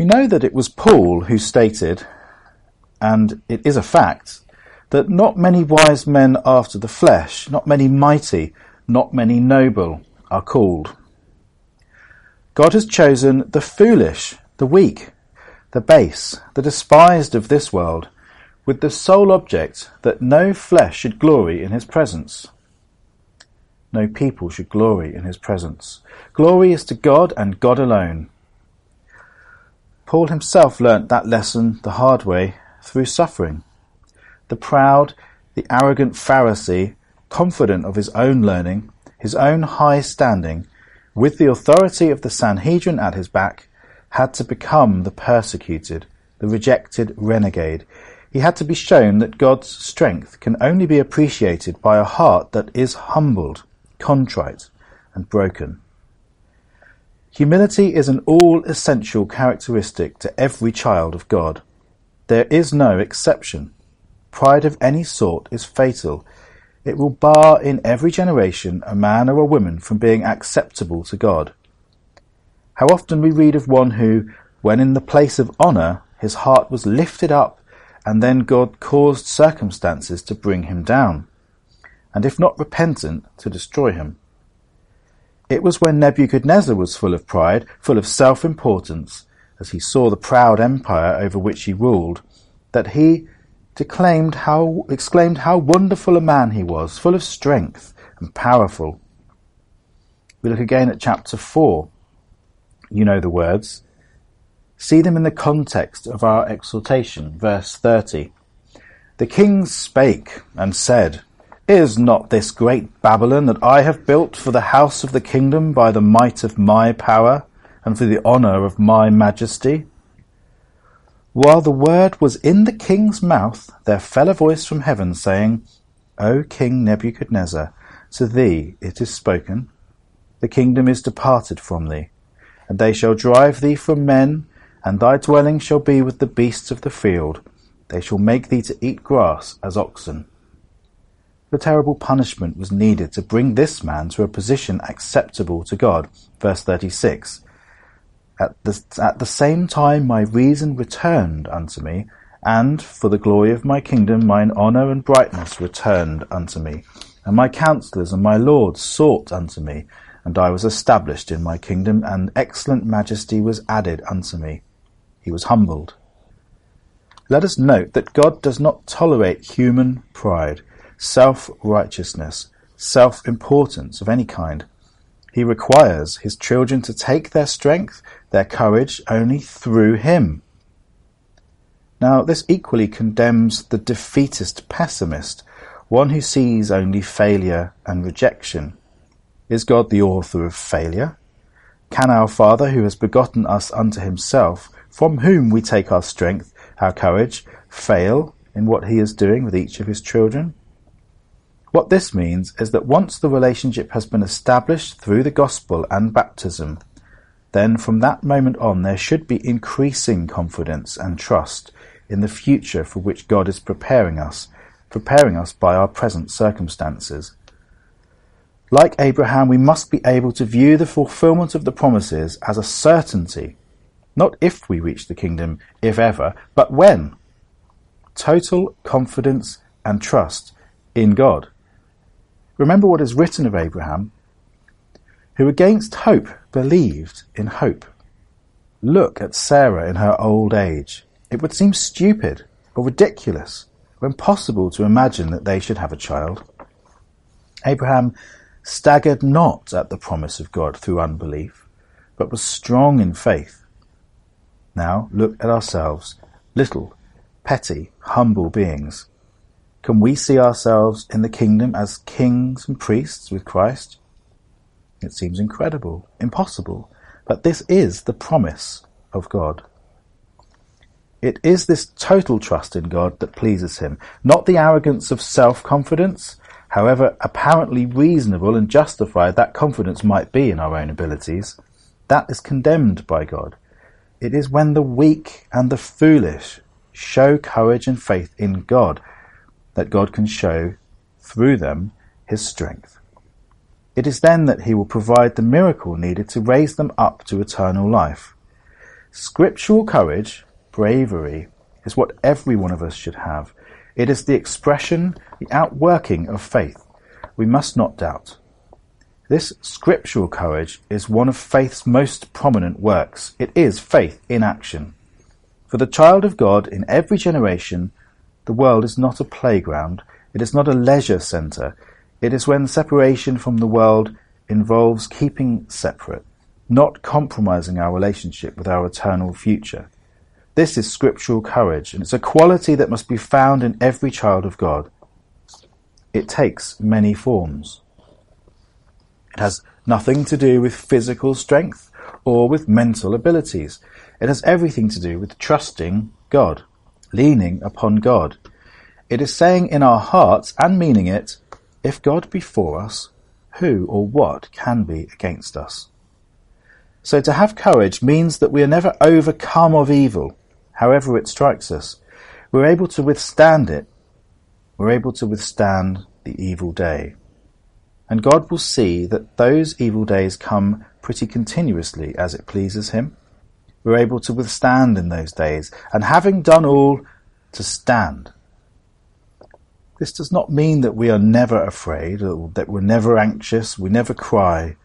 We know that it was Paul who stated, and it is a fact, that not many wise men after the flesh, not many mighty, not many noble are called. God has chosen the foolish, the weak, the base, the despised of this world, with the sole object that no flesh should glory in his presence. No people should glory in his presence. Glory is to God and God alone. Paul himself learnt that lesson the hard way through suffering. The proud, the arrogant Pharisee, confident of his own learning, his own high standing, with the authority of the Sanhedrin at his back, had to become the persecuted, the rejected renegade. He had to be shown that God's strength can only be appreciated by a heart that is humbled, contrite, and broken. Humility is an all essential characteristic to every child of God. There is no exception. Pride of any sort is fatal. It will bar in every generation a man or a woman from being acceptable to God. How often we read of one who, when in the place of honour, his heart was lifted up, and then God caused circumstances to bring him down, and if not repentant, to destroy him. It was when Nebuchadnezzar was full of pride, full of self-importance, as he saw the proud empire over which he ruled, that he declaimed how, exclaimed how wonderful a man he was, full of strength and powerful. We look again at chapter 4, you know the words. See them in the context of our exhortation, verse 30. The king spake and said, Is not this great Babylon that I have built for the house of the kingdom by the might of my power and for the honour of my majesty? While the word was in the king's mouth, there fell a voice from heaven saying, O King Nebuchadnezzar, to thee it is spoken, the kingdom is departed from thee and they shall drive thee from men, and thy dwelling shall be with the beasts of the field. They shall make thee to eat grass as oxen. The terrible punishment was needed to bring this man to a position acceptable to God. Verse 36. At the, at the same time my reason returned unto me, and for the glory of my kingdom mine honour and brightness returned unto me. And my counsellors and my lords sought unto me, and I was established in my kingdom, and excellent majesty was added unto me. He was humbled. Let us note that God does not tolerate human pride, self-righteousness, self-importance of any kind. He requires his children to take their strength, their courage, only through him. Now, this equally condemns the defeatist pessimist, one who sees only failure and rejection. Is God the author of failure? Can our Father, who has begotten us unto himself, from whom we take our strength, our courage, fail in what he is doing with each of his children? What this means is that once the relationship has been established through the gospel and baptism, then from that moment on there should be increasing confidence and trust in the future for which God is preparing us, preparing us by our present circumstances. Like Abraham, we must be able to view the fulfillment of the promises as a certainty, not if we reach the kingdom, if ever, but when. Total confidence and trust in God. Remember what is written of Abraham, who against hope believed in hope. Look at Sarah in her old age. It would seem stupid or ridiculous or impossible to imagine that they should have a child. Abraham staggered not at the promise of God through unbelief, but was strong in faith. Now look at ourselves, little, petty, humble beings. Can we see ourselves in the kingdom as kings and priests with Christ? It seems incredible, impossible, but this is the promise of God. It is this total trust in God that pleases him, not the arrogance of self-confidence, however apparently reasonable and justified that confidence might be in our own abilities, that is condemned by God. It is when the weak and the foolish show courage and faith in God that God can show through them his strength. It is then that he will provide the miracle needed to raise them up to eternal life. Scriptural courage, bravery, is what every one of us should have. It is the expression, the outworking of faith. We must not doubt. This scriptural courage is one of faith's most prominent works. It is faith in action. For the child of God in every generation, the world is not a playground, it is not a leisure centre, it is when separation from the world involves keeping separate, not compromising our relationship with our eternal future. This is scriptural courage, and it's a quality that must be found in every child of God. It takes many forms. It has nothing to do with physical strength or with mental abilities. It has everything to do with trusting God, leaning upon God. It is saying in our hearts and meaning it, if God be for us, who or what can be against us? So to have courage means that we are never overcome of evil, however it strikes us. We're able to withstand it. We're able to withstand the evil day. And God will see that those evil days come pretty continuously as it pleases Him. We're able to withstand in those days, and having done all, to stand. This does not mean that we are never afraid, or that we're never anxious, we never cry,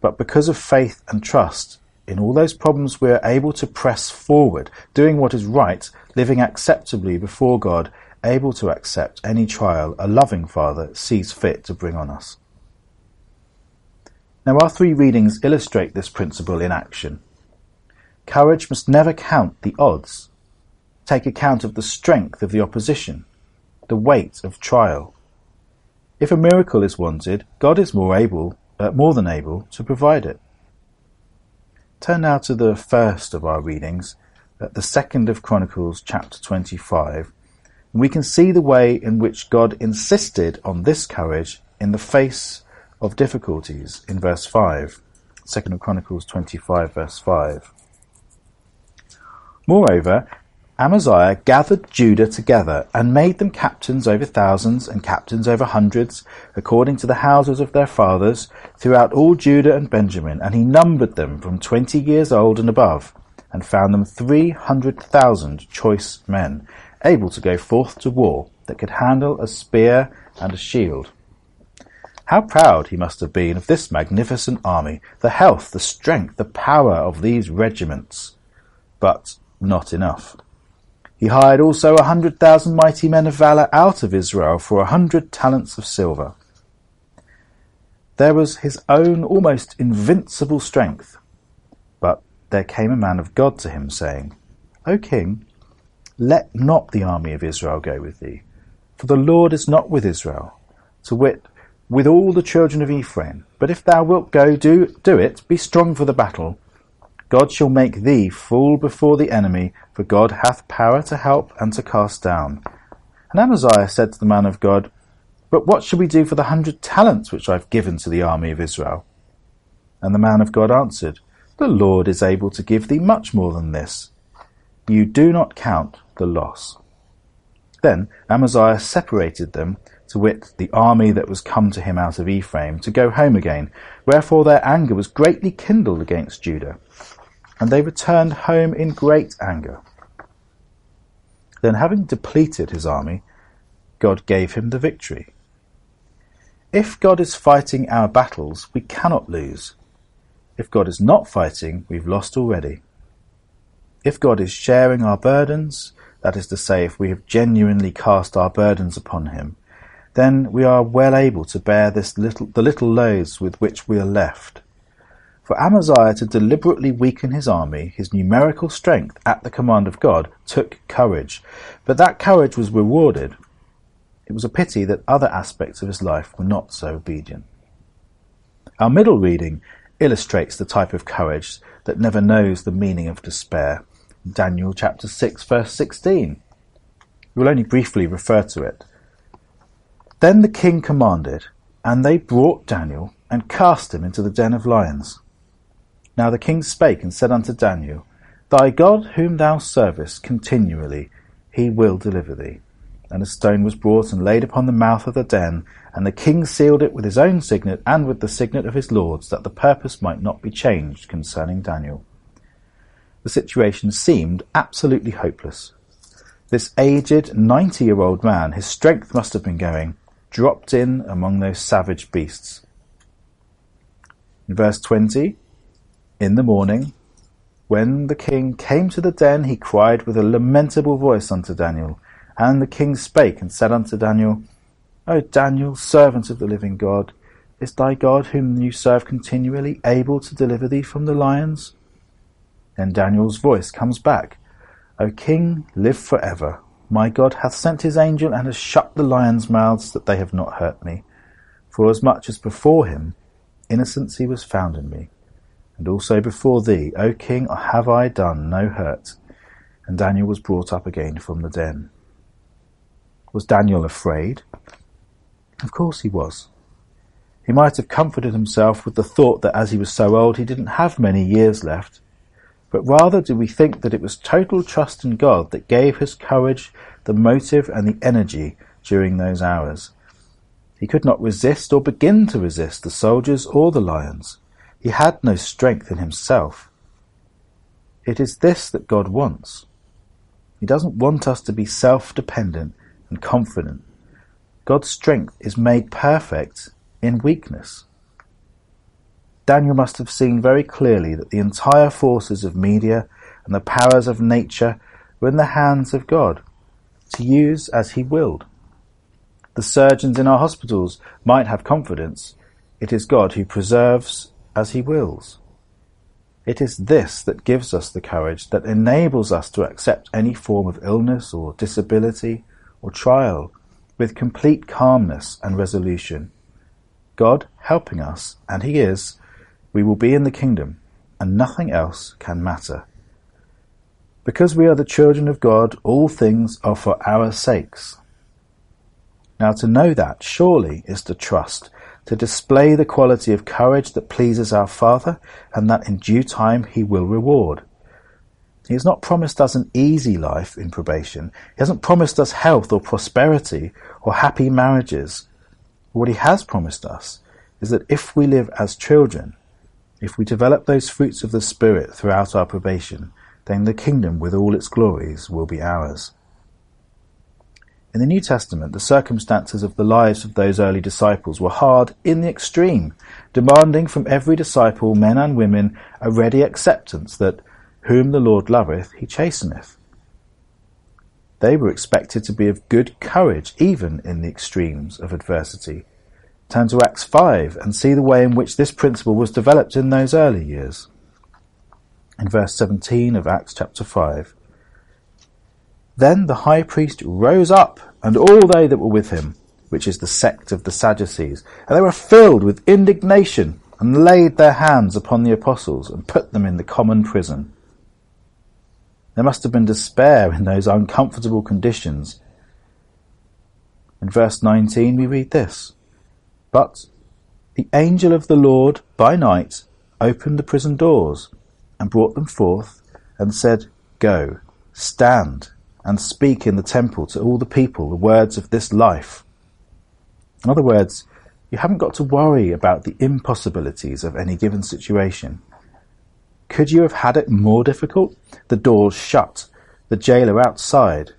but because of faith and trust, in all those problems we are able to press forward, doing what is right, living acceptably before God, able to accept any trial a loving Father sees fit to bring on us. Now, our three readings illustrate this principle in action. Courage must never count the odds, take account of the strength of the opposition, the weight of trial. If a miracle is wanted, God is more able, uh, more than able, to provide it. Turn now to the first of our readings, uh, the second of Chronicles, chapter 25. And we can see the way in which God insisted on this courage in the face of difficulties in verse 5. 2 Chronicles 25 verse 5. Moreover, Amaziah gathered Judah together and made them captains over thousands and captains over hundreds, according to the houses of their fathers, throughout all Judah and Benjamin, and he numbered them from twenty years old and above, and found them three hundred thousand choice men, able to go forth to war, that could handle a spear and a shield. How proud he must have been of this magnificent army, the health, the strength, the power of these regiments. But not enough. He hired also a hundred thousand mighty men of valour out of Israel for a hundred talents of silver. There was his own almost invincible strength. But there came a man of God to him, saying, O king, let not the army of Israel go with thee, for the Lord is not with Israel, to wit, with all the children of Ephraim. But if thou wilt go, do, do it, be strong for the battle. God shall make thee fall before the enemy, for God hath power to help and to cast down. And Amaziah said to the man of God, But what shall we do for the hundred talents which I have given to the army of Israel? And the man of God answered, The Lord is able to give thee much more than this. You do not count the loss. Then Amaziah separated them to wit, the army that was come to him out of Ephraim, to go home again. Wherefore their anger was greatly kindled against Judah. And they returned home in great anger. Then, having depleted his army, God gave him the victory. If God is fighting our battles, we cannot lose. If God is not fighting, we've lost already. If God is sharing our burdens, that is to say, if we have genuinely cast our burdens upon him, then we are well able to bear this little, the little loads with which we are left. For Amaziah to deliberately weaken his army, his numerical strength at the command of God, took courage, but that courage was rewarded. It was a pity that other aspects of his life were not so obedient. Our middle reading illustrates the type of courage that never knows the meaning of despair. Daniel chapter 6 verse 16. We will only briefly refer to it. Then the king commanded, and they brought Daniel, and cast him into the den of lions. Now the king spake and said unto Daniel, Thy God whom thou servest continually, he will deliver thee. And a stone was brought and laid upon the mouth of the den, and the king sealed it with his own signet and with the signet of his lords, that the purpose might not be changed concerning Daniel. the situation seemed absolutely hopeless. This aged, ninety year old man, his strength must have been going, dropped in among those savage beasts. In verse 20, in the morning, when the king came to the den, he cried with a lamentable voice unto Daniel. And the king spake and said unto Daniel, O Daniel, servant of the living God, is thy God, whom you serve continually, able to deliver thee from the lions? Then Daniel's voice comes back, O king, live for ever. My God hath sent his angel and has shut the lions' mouths that they have not hurt me. For as much as before him, innocency was found in me. And also before thee, O king, have I done no hurt. And Daniel was brought up again from the den. Was Daniel afraid? Of course he was. He might have comforted himself with the thought that as he was so old he didn't have many years left. But rather do we think that it was total trust in God that gave his courage, the motive, and the energy during those hours. He could not resist or begin to resist the soldiers or the lions. He had no strength in himself. It is this that God wants. He doesn't want us to be self-dependent and confident. God's strength is made perfect in weakness. Daniel must have seen very clearly that the entire forces of Media and the powers of nature were in the hands of God, to use as he willed. The surgeons in our hospitals might have confidence. It is God who preserves as he wills. It is this that gives us the courage that enables us to accept any form of illness or disability or trial with complete calmness and resolution. God helping us, and He is, we will be in the kingdom, and nothing else can matter. Because we are the children of God, all things are for our sakes. Now to know that, surely, is to trust to display the quality of courage that pleases our Father, and that in due time he will reward. He has not promised us an easy life in probation. He hasn't promised us health or prosperity or happy marriages. What he has promised us is that if we live as children, if we develop those fruits of the Spirit throughout our probation, then the kingdom with all its glories will be ours. In the New Testament, the circumstances of the lives of those early disciples were hard in the extreme, demanding from every disciple, men and women, a ready acceptance that whom the Lord loveth, he chasteneth. They were expected to be of good courage even in the extremes of adversity. Turn to Acts 5 and see the way in which this principle was developed in those early years. In verse 17 of Acts chapter 5, then the high priest rose up, and all they that were with him, which is the sect of the Sadducees, and they were filled with indignation, and laid their hands upon the apostles, and put them in the common prison. There must have been despair in those uncomfortable conditions. In verse 19 we read this, But the angel of the Lord by night opened the prison doors, and brought them forth, and said, Go, stand, and speak in the temple to all the people the words of this life. In other words, you haven't got to worry about the impossibilities of any given situation. Could you have had it more difficult? The doors shut, the jailer outside.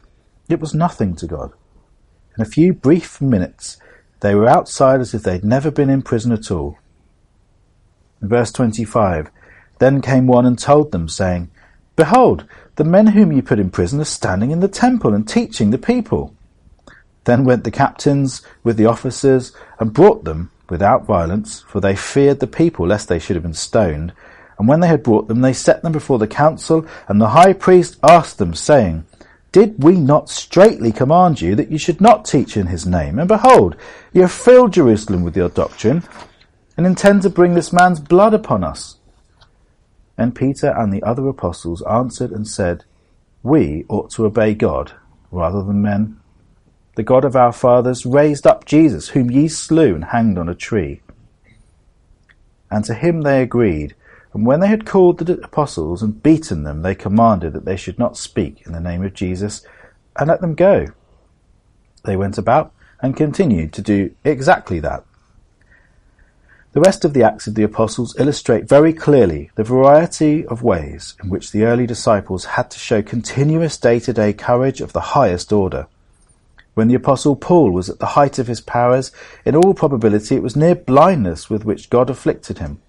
It was nothing to God. In a few brief minutes, they were outside as if they'd never been in prison at all. In verse 25, then came one and told them, saying, Behold, the men whom you put in prison are standing in the temple and teaching the people. Then went the captains with the officers and brought them without violence, for they feared the people lest they should have been stoned. And when they had brought them, they set them before the council, and the high priest asked them, saying, Did we not straitly command you that you should not teach in his name? And behold, you have filled Jerusalem with your doctrine, and intend to bring this man's blood upon us. Then Peter and the other apostles answered and said, We ought to obey God rather than men. The God of our fathers raised up Jesus, whom ye slew and hanged on a tree. And to him they agreed. And when they had called the apostles and beaten them, they commanded that they should not speak in the name of Jesus, and let them go. They went about and continued to do exactly that. The rest of the Acts of the Apostles illustrate very clearly the variety of ways in which the early disciples had to show continuous day-to-day courage of the highest order. When the Apostle Paul was at the height of his powers, in all probability it was near blindness with which God afflicted him.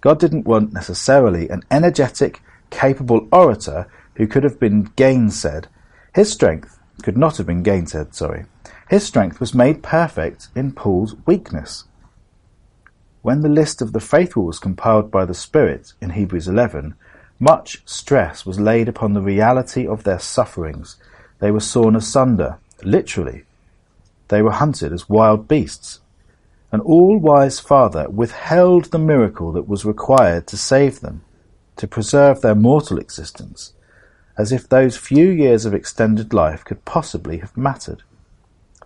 God didn't want necessarily an energetic, capable orator who could have been gainsaid. His strength could not have been gainsaid, sorry. His strength was made perfect in Paul's weakness. When the list of the faithful was compiled by the Spirit in Hebrews 11, much stress was laid upon the reality of their sufferings. They were sawn asunder, literally. They were hunted as wild beasts. An all-wise Father withheld the miracle that was required to save them, to preserve their mortal existence, as if those few years of extended life could possibly have mattered.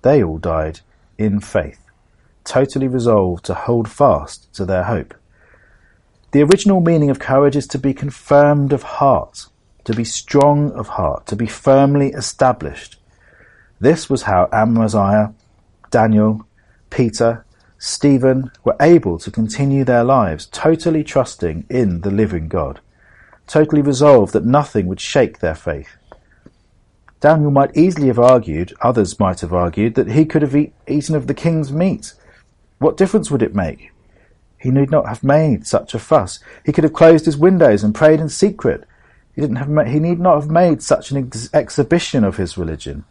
They all died in faith, totally resolved to hold fast to their hope. The original meaning of courage is to be confirmed of heart, to be strong of heart, to be firmly established. This was how Amaziah, Daniel, Peter, Stephen were able to continue their lives totally trusting in the living God, totally resolved that nothing would shake their faith. Daniel might easily have argued, others might have argued, that he could have eat, eaten of the king's meat. What difference would it make? He need not have made such a fuss. He could have closed his windows and prayed in secret. He didn't have. He need not have made such an ex- exhibition of his religion.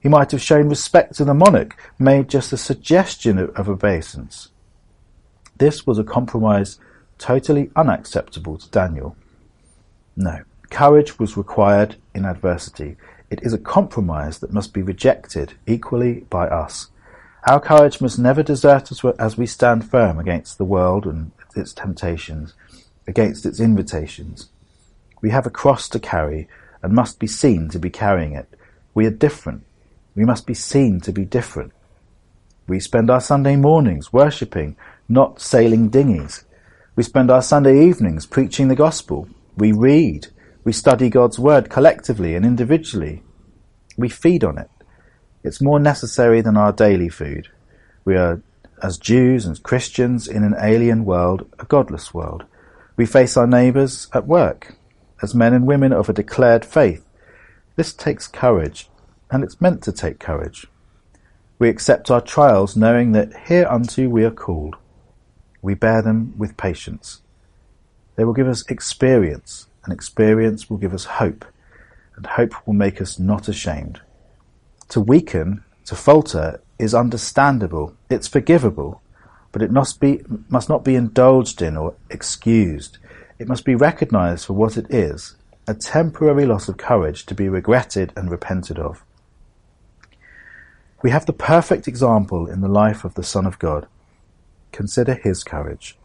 He might have shown respect to the monarch, made just a suggestion of, of obeisance. This was a compromise totally unacceptable to Daniel. No, courage was required in adversity. It is a compromise that must be rejected equally by us. Our courage must never desert us as we stand firm against the world and its temptations, against its invitations. We have a cross to carry and must be seen to be carrying it. We are different we must be seen to be different. We spend our Sunday mornings worshipping, not sailing dinghies. We spend our Sunday evenings preaching the gospel. We read. We study God's word collectively and individually. We feed on it. It's more necessary than our daily food. We are, as Jews and Christians in an alien world, a godless world. We face our neighbours at work, as men and women of a declared faith. This takes courage and it's meant to take courage. We accept our trials knowing that hereunto we are called. We bear them with patience. They will give us experience, and experience will give us hope, and hope will make us not ashamed. To weaken, to falter, is understandable, it's forgivable, but it must, be, must not be indulged in or excused. It must be recognized for what it is, a temporary loss of courage to be regretted and repented of. We have the perfect example in the life of the Son of God. Consider his courage.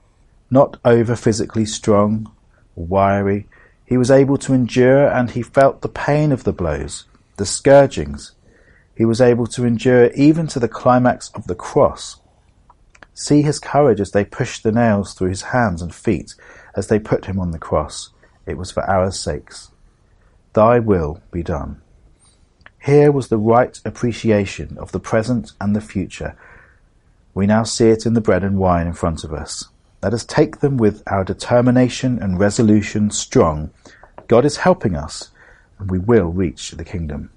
Not over physically strong wiry, he was able to endure and he felt the pain of the blows, the scourgings. He was able to endure even to the climax of the cross. See his courage as they pushed the nails through his hands and feet as they put him on the cross. It was for our sakes. Thy will be done. Here was the right appreciation of the present and the future. We now see it in the bread and wine in front of us. Let us take them with our determination and resolution strong. God is helping us, and we will reach the kingdom.